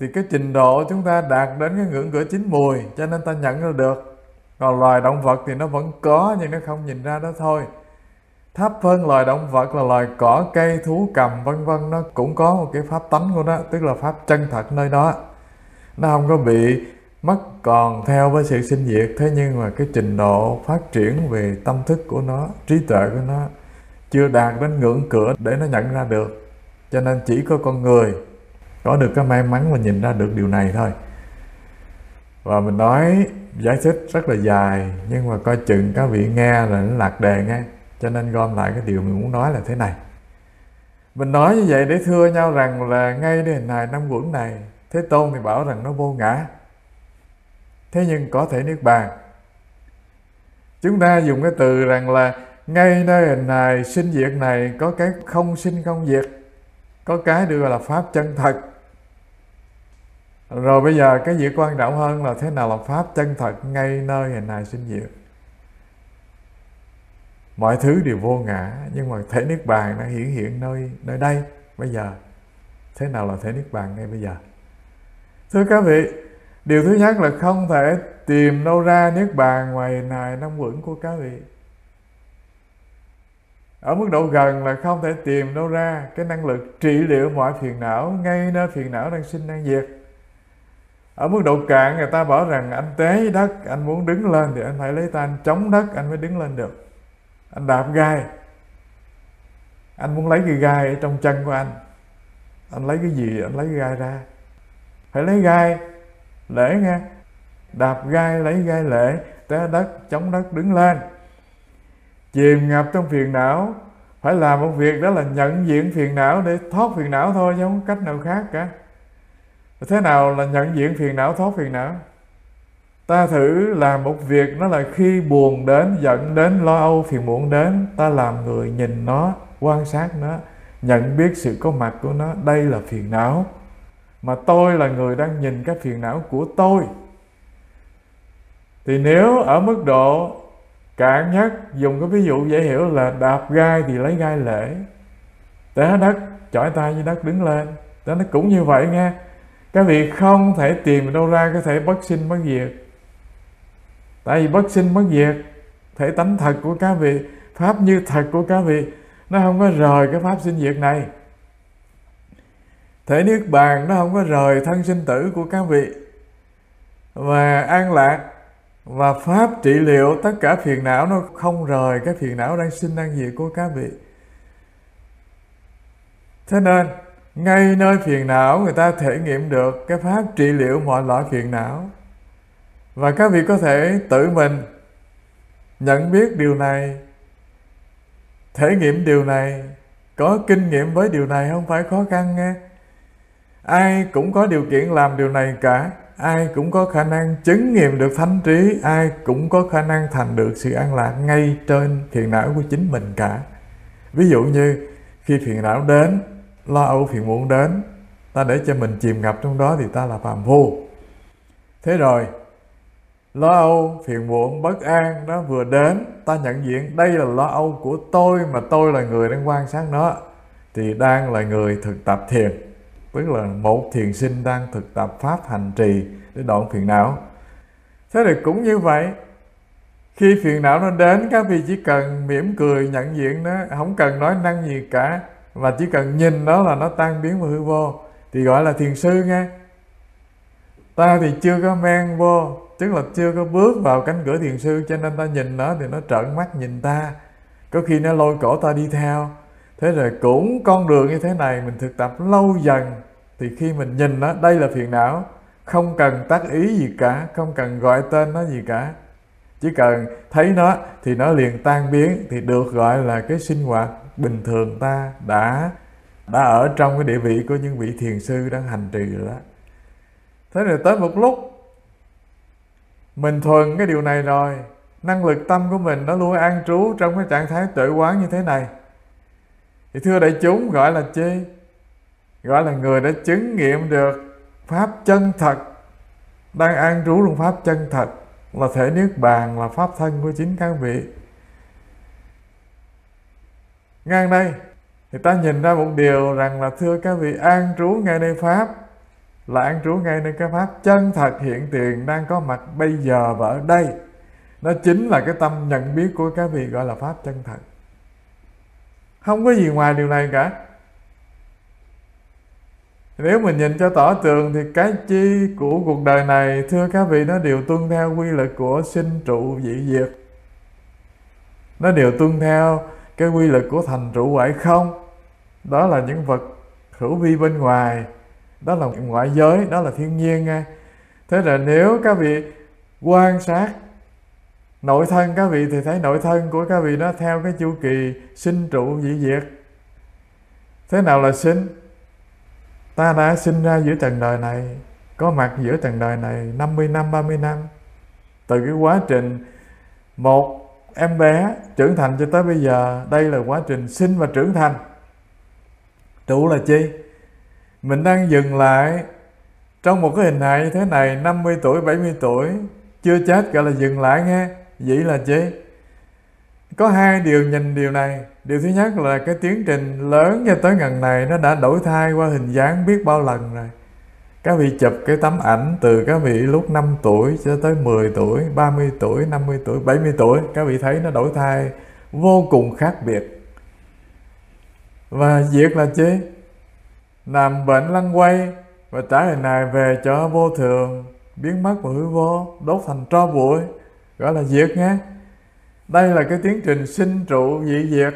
thì cái trình độ chúng ta đạt đến cái ngưỡng cửa chín mùi, cho nên ta nhận ra được. Còn loài động vật thì nó vẫn có nhưng nó không nhìn ra đó thôi. Thấp hơn loài động vật là loài cỏ, cây, thú, cầm, vân vân, nó cũng có một cái pháp tánh của nó, tức là pháp chân thật nơi đó. Nó không có bị mất còn theo với sự sinh diệt, thế nhưng mà cái trình độ phát triển về tâm thức của nó, trí tuệ của nó chưa đạt đến ngưỡng cửa để nó nhận ra được. Cho nên chỉ có con người có được cái may mắn mà nhìn ra được điều này thôi. Và mình nói giải thích rất là dài, nhưng mà coi chừng các vị nghe là nó lạc đề nghe, cho nên gom lại cái điều mình muốn nói là thế này. Mình nói như vậy để thưa nhau rằng là ngay đến này, năm quẩn này, thế tôn thì bảo rằng nó vô ngã. Thế nhưng có thể niết bàn. Chúng ta dùng cái từ rằng là ngay nơi hình này, sinh diệt này, có cái không sinh không diệt, có cái được gọi là pháp chân thật rồi bây giờ cái việc quan trọng hơn là thế nào là pháp chân thật ngay nơi hình hài sinh diệt mọi thứ đều vô ngã, nhưng mà thể niết bàn nó hiển hiện nơi nơi đây. Bây giờ, thế nào là thể niết bàn ngay bây giờ? Thưa các vị, điều thứ nhất là không thể tìm đâu ra niết bàn ngoài này năm quẩn của các vị. Ở mức độ gần là không thể tìm đâu ra cái năng lực trị liệu mọi phiền não ngay nơi phiền não đang sinh đang diệt ở mức độ cạn, người ta bảo rằng anh tế đất, anh muốn đứng lên thì anh phải lấy tay anh chống đất, anh mới đứng lên được. Anh đạp gai. Anh muốn lấy cái gai ở trong chân của anh. Anh lấy cái gì? Anh lấy cái gai ra. Phải lấy gai lễ nghe đạp gai, lấy gai lễ té đất, chống đất, đứng lên. Chìm ngập trong phiền não. Phải làm một việc đó là nhận diện phiền não để thoát phiền não thôi, chứ không có cách nào khác cả thế nào là nhận diện phiền não, thoát phiền não? Ta thử làm một việc, nó là khi buồn đến, giận đến, lo âu phiền muộn đến. Ta làm người nhìn nó, quan sát nó, nhận biết sự có mặt của nó. Đây là phiền não. Mà tôi là người đang nhìn cái phiền não của tôi. Thì nếu ở mức độ cạn nhất, dùng cái ví dụ dễ hiểu là đạp gai thì lấy gai lễ. Té đất, chọi tay như đất đứng lên. Đó nó cũng như vậy nghe các vị không thể tìm đâu ra cái thể bất sinh bất diệt. Tại vì bất sinh bất diệt, thể tánh thật của các vị, pháp như thật của các vị, nó không có rời cái pháp sinh diệt này. Thể niết bàn nó không có rời thân sinh tử của các vị. Và an lạc và pháp trị liệu tất cả phiền não nó không rời cái phiền não đang sinh đang diệt của các vị. Thế nên ngay nơi phiền não người ta thể nghiệm được cái pháp trị liệu mọi loại phiền não. Và các vị có thể tự mình nhận biết điều này, thể nghiệm điều này, có kinh nghiệm với điều này không phải khó khăn nghe. Ai cũng có điều kiện làm điều này cả, ai cũng có khả năng chứng nghiệm được thánh trí, ai cũng có khả năng thành được sự an lạc ngay trên phiền não của chính mình cả. Ví dụ như khi phiền não đến lo âu phiền muộn đến, ta để cho mình chìm ngập trong đó thì ta là phàm phu. Thế rồi, lo âu phiền muộn bất an nó vừa đến, ta nhận diện đây là lo âu của tôi mà tôi là người đang quan sát nó, thì đang là người thực tập thiền, tức là một thiền sinh đang thực tập pháp hành trì để đoạn phiền não. Thế thì cũng như vậy, khi phiền não nó đến, các vị chỉ cần mỉm cười nhận diện nó, không cần nói năng gì cả và chỉ cần nhìn đó là nó tan biến vào hư vô. Thì gọi là thiền sư nghe. Ta thì chưa có men vô, tức là chưa có bước vào cánh cửa thiền sư, cho nên ta nhìn nó thì nó trợn mắt nhìn ta. Có khi nó lôi cổ ta đi theo. Thế rồi cũng con đường như thế này mình thực tập lâu dần, thì khi mình nhìn nó, đây là phiền não. Không cần tác ý gì cả, không cần gọi tên nó gì cả. Chỉ cần thấy nó thì nó liền tan biến, thì được gọi là cái sinh hoạt bình thường ta đã đã ở trong cái địa vị của những vị thiền sư đang hành trì rồi đó. Thế rồi tới một lúc, mình thuần cái điều này rồi, năng lực tâm của mình nó luôn an trú trong cái trạng thái tuệ quán như thế này. Thì thưa đại chúng, gọi là chi? Gọi là người đã chứng nghiệm được pháp chân thật, đang an trú trong pháp chân thật, là thể niết bàn, là pháp thân của chính các vị ngang đây. Thì ta nhìn ra một điều rằng là, thưa các vị, an trú ngay nơi pháp, là an trú ngay nơi cái pháp chân thật hiện tiền đang có mặt bây giờ và ở đây. Nó chính là cái tâm nhận biết của các vị gọi là pháp chân thật. Không có gì ngoài điều này cả. Nếu mình nhìn cho tỏ tường thì cái chi của cuộc đời này, thưa các vị, nó đều tuân theo quy luật của sinh trụ dị diệt. Nó đều tuân theo cái quy luật của thành trụ ngoại không? Đó là những vật hữu vi bên ngoài. Đó là ngoại giới, đó là thiên nhiên nghe. thế là nếu các vị quan sát nội thân các vị thì thấy nội thân của các vị nó theo cái chu kỳ sinh trụ dị diệt. Thế nào là sinh? Ta đã sinh ra giữa trần đời này, có mặt giữa trần đời này 50 năm 30 năm. Từ cái quá trình một em bé trưởng thành cho tới bây giờ, đây là quá trình sinh và trưởng thành. Trụ là chi? Mình đang dừng lại trong một cái hình hài như thế này 50 tuổi 70 tuổi, chưa chết gọi là dừng lại nghe. Vậy là chi? Có hai điều nhìn điều này. Điều thứ nhất là cái tiến trình lớn cho tới gần này nó đã đổi thay qua hình dáng biết bao lần rồi các vị chụp cái tấm ảnh từ các vị lúc 5 tuổi cho tới 10 tuổi, 30 tuổi, 50 tuổi, 70 tuổi. Các vị thấy nó đổi thay vô cùng khác biệt. Và diệt là chi? Nằm bệnh lăn quay và trả lời này về cho vô thường Biến mất và hư vô, đốt thành tro bụi. Gọi là diệt nhé. Đây là cái tiến trình sinh trụ dị diệt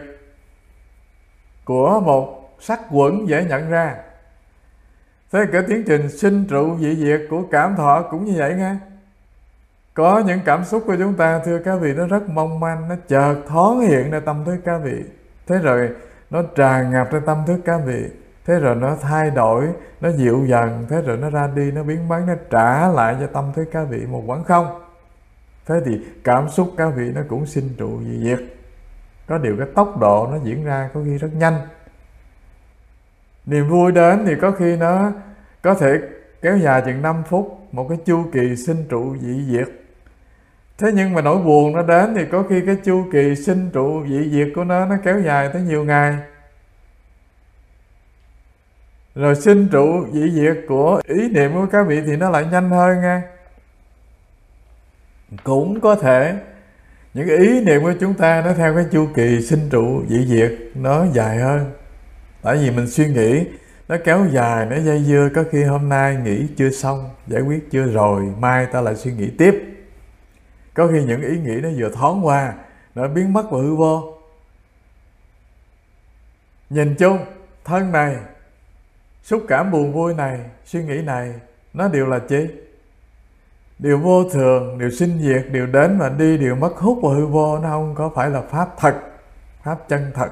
Của một sắc quẩn dễ nhận ra thế cả tiến trình sinh, trụ, dị diệt của cảm thọ cũng như vậy nghe có những cảm xúc của chúng ta, thưa các vị, nó rất mong manh, nó chợt thoáng hiện ra tâm thức các vị. Thế rồi, nó tràn ngập ra tâm thức các vị. Thế rồi nó thay đổi, nó dịu dần. Thế rồi nó ra đi, nó biến mất, nó trả lại cho tâm thức các vị một quán không. Thế thì cảm xúc các vị nó cũng sinh trụ, dị diệt. Có điều cái tốc độ nó diễn ra có khi rất nhanh niềm vui đến thì có khi nó có thể kéo dài chừng 5 phút, một cái chu kỳ sinh trụ dị diệt. Thế nhưng mà nỗi buồn nó đến thì có khi cái chu kỳ sinh trụ dị diệt của nó nó kéo dài tới nhiều ngày. Rồi sinh trụ dị diệt của ý niệm của các vị thì nó lại nhanh hơn nha. Cũng có thể những ý niệm của chúng ta nó theo cái chu kỳ sinh trụ dị diệt nó dài hơn tại vì mình suy nghĩ, nó kéo dài, nó dây dưa, có khi hôm nay nghĩ chưa xong, giải quyết chưa rồi, mai ta lại suy nghĩ tiếp. Có khi những ý nghĩ nó vừa thoáng qua, nó biến mất và hư vô. Nhìn chung, thân này, xúc cảm buồn vui này, suy nghĩ này, nó đều là chi? Điều vô thường, điều sinh diệt, điều đến và đi, điều mất hút và hư vô, nó không có phải là pháp thật, pháp chân thật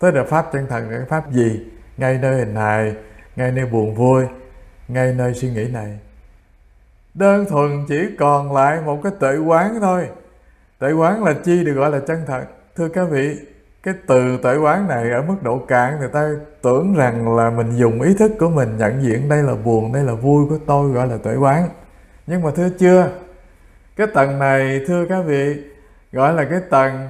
tức là pháp chân thật là cái pháp gì? Ngay nơi hình hài, ngay nơi buồn vui, ngay nơi suy nghĩ này. Đơn thuần chỉ còn lại một cái tự quán thôi. Tự quán là chi được gọi là chân thật. Thưa các vị, cái từ tuệ quán này ở mức độ cạn người ta tưởng rằng là mình dùng ý thức của mình nhận diện đây là buồn, đây là vui của tôi gọi là tuệ quán. Nhưng mà thưa chưa? Cái tầng này, thưa các vị, gọi là cái tầng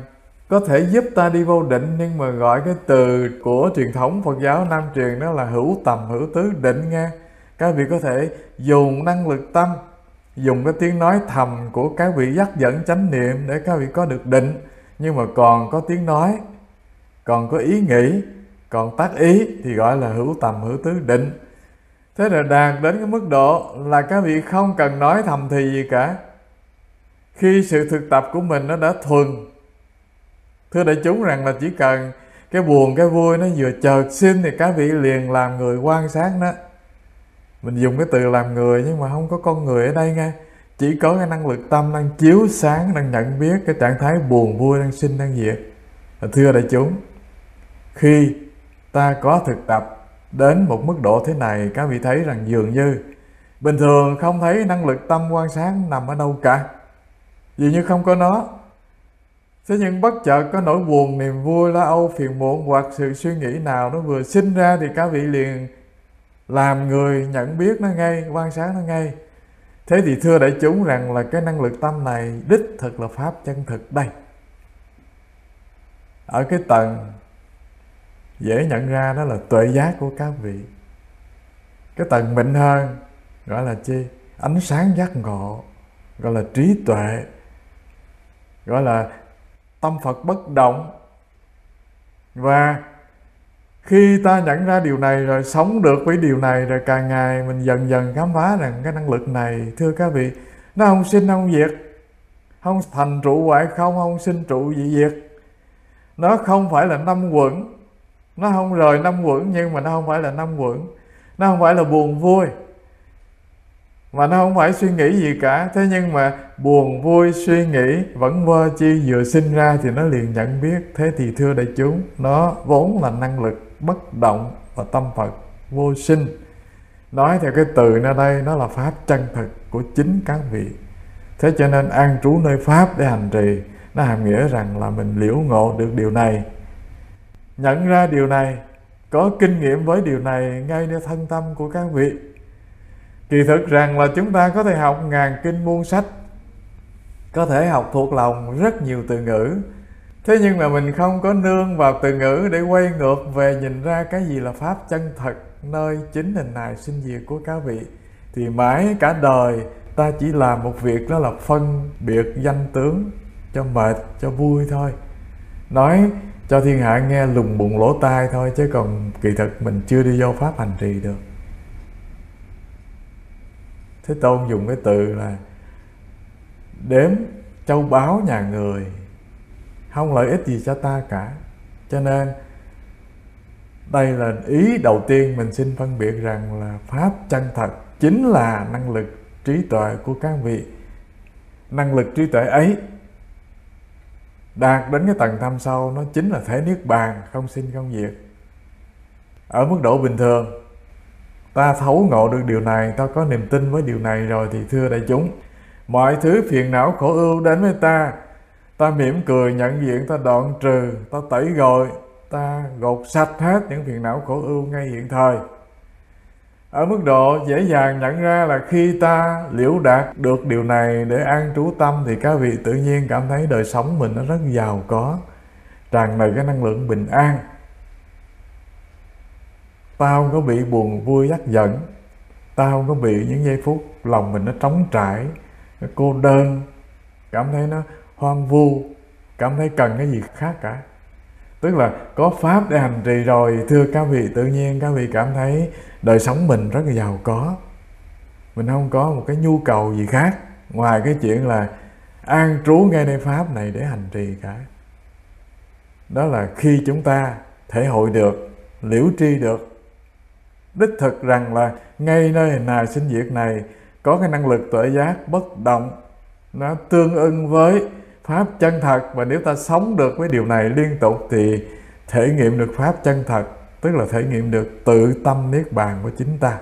có thể giúp ta đi vô định, nhưng mà gọi cái từ của truyền thống Phật giáo Nam truyền đó là hữu tầm, hữu tứ, định nghe các vị có thể dùng năng lực tâm, dùng cái tiếng nói thầm của các vị dắt dẫn chánh niệm để các vị có được định. Nhưng mà còn có tiếng nói, còn có ý nghĩ, còn tác ý thì gọi là hữu tầm, hữu tứ, định. Thế là đạt đến cái mức độ là các vị không cần nói thầm thì gì cả. Khi sự thực tập của mình nó đã thuần thưa đại chúng, rằng là chỉ cần cái buồn, cái vui nó vừa chợt sinh thì các vị liền làm người quan sát đó mình dùng cái từ làm người nhưng mà không có con người ở đây nghe. Chỉ có cái năng lực tâm đang chiếu sáng, đang nhận biết cái trạng thái buồn, vui đang sinh, đang diệt. Thưa đại chúng, khi ta có thực tập đến một mức độ thế này, các vị thấy rằng dường như bình thường không thấy năng lực tâm quan sát nằm ở đâu cả. Vì như không có nó thế nhưng bất chợt có nỗi buồn niềm vui lo âu phiền muộn hoặc sự suy nghĩ nào nó vừa sinh ra thì các vị liền làm người nhận biết nó ngay, quan sát nó ngay. Thế thì thưa đại chúng rằng là cái năng lực tâm này đích thực là pháp chân thực đây. Ở cái tầng dễ nhận ra đó là tuệ giác của các vị. Cái tầng mịn hơn gọi là chi? Ánh sáng giác ngộ, gọi là trí tuệ, gọi là tâm phật bất động. Và khi ta nhận ra điều này rồi sống được với điều này rồi càng ngày mình dần dần khám phá rằng cái năng lực này, thưa các vị, nó không sinh không diệt. Không thành trụ hoại không không sinh trụ dị diệt. Nó không phải là năm quẩn. Nó không rời năm quẩn nhưng mà nó không phải là năm quẩn. Nó không phải là buồn vui mà nó không phải suy nghĩ gì cả. Thế nhưng mà buồn, vui, suy nghĩ vẫn vơ chi. Vừa sinh ra thì nó liền nhận biết. Thế thì thưa đại chúng, nó vốn là năng lực bất động và tâm phật, vô sinh. Nói theo cái từ nơi đây, nó là pháp chân thực của chính các vị. Thế cho nên an trú nơi pháp để hành trì, nó hàm nghĩa rằng là mình liễu ngộ được điều này. Nhận ra điều này, có kinh nghiệm với điều này ngay nơi thân tâm của các vị kỳ thực rằng là chúng ta có thể học ngàn kinh muôn sách, có thể học thuộc lòng rất nhiều từ ngữ. Thế nhưng mà mình không có nương vào từ ngữ để quay ngược về nhìn ra cái gì là pháp chân thật, nơi chính hình hài sinh diệt của cá vị. Thì mãi cả đời, ta chỉ làm một việc đó là phân biệt danh tướng, cho mệt, cho vui thôi. Nói cho thiên hạ nghe lùng bụng lỗ tai thôi, chứ còn kỳ thực mình chưa đi vô pháp hành trì được thế tôn dùng cái từ là đếm châu báu nhà người, không lợi ích gì cho ta cả. Cho nên đây là ý đầu tiên mình xin phân biệt rằng là pháp chân thật chính là năng lực trí tuệ của các vị. Năng lực trí tuệ ấy đạt đến cái tầng thâm sâu, nó chính là thể niết bàn, không sinh không diệt. Ở mức độ bình thường ta thấu ngộ được điều này, ta có niềm tin với điều này rồi thì thưa đại chúng. Mọi thứ phiền não khổ ưu đến với ta. Ta mỉm cười nhận diện, ta đoạn trừ, ta tẩy gội, ta gột sạch hết những phiền não khổ ưu ngay hiện thời. Ở mức độ dễ dàng nhận ra là khi ta liễu đạt được điều này để an trú tâm thì các vị tự nhiên cảm thấy đời sống mình nó rất giàu có, tràn đầy cái năng lượng bình an tao có bị buồn vui dắt dẫn tao có bị những giây phút lòng mình nó trống trải, nó cô đơn. Cảm thấy nó hoang vu, cảm thấy cần cái gì khác cả. Tức là có pháp để hành trì rồi, thưa các vị, tự nhiên các vị cảm thấy đời sống mình rất là giàu có. Mình không có một cái nhu cầu gì khác, ngoài cái chuyện là an trú ngay nơi pháp này để hành trì cả. Đó là khi chúng ta thể hội được, liễu tri được đích thực rằng là ngay nơi hình hài sinh diệt này, có cái năng lực tuệ giác bất động. Nó tương ưng với pháp chân thật và nếu ta sống được với điều này liên tục thì thể nghiệm được pháp chân thật, tức là thể nghiệm được tự tâm niết bàn của chính ta.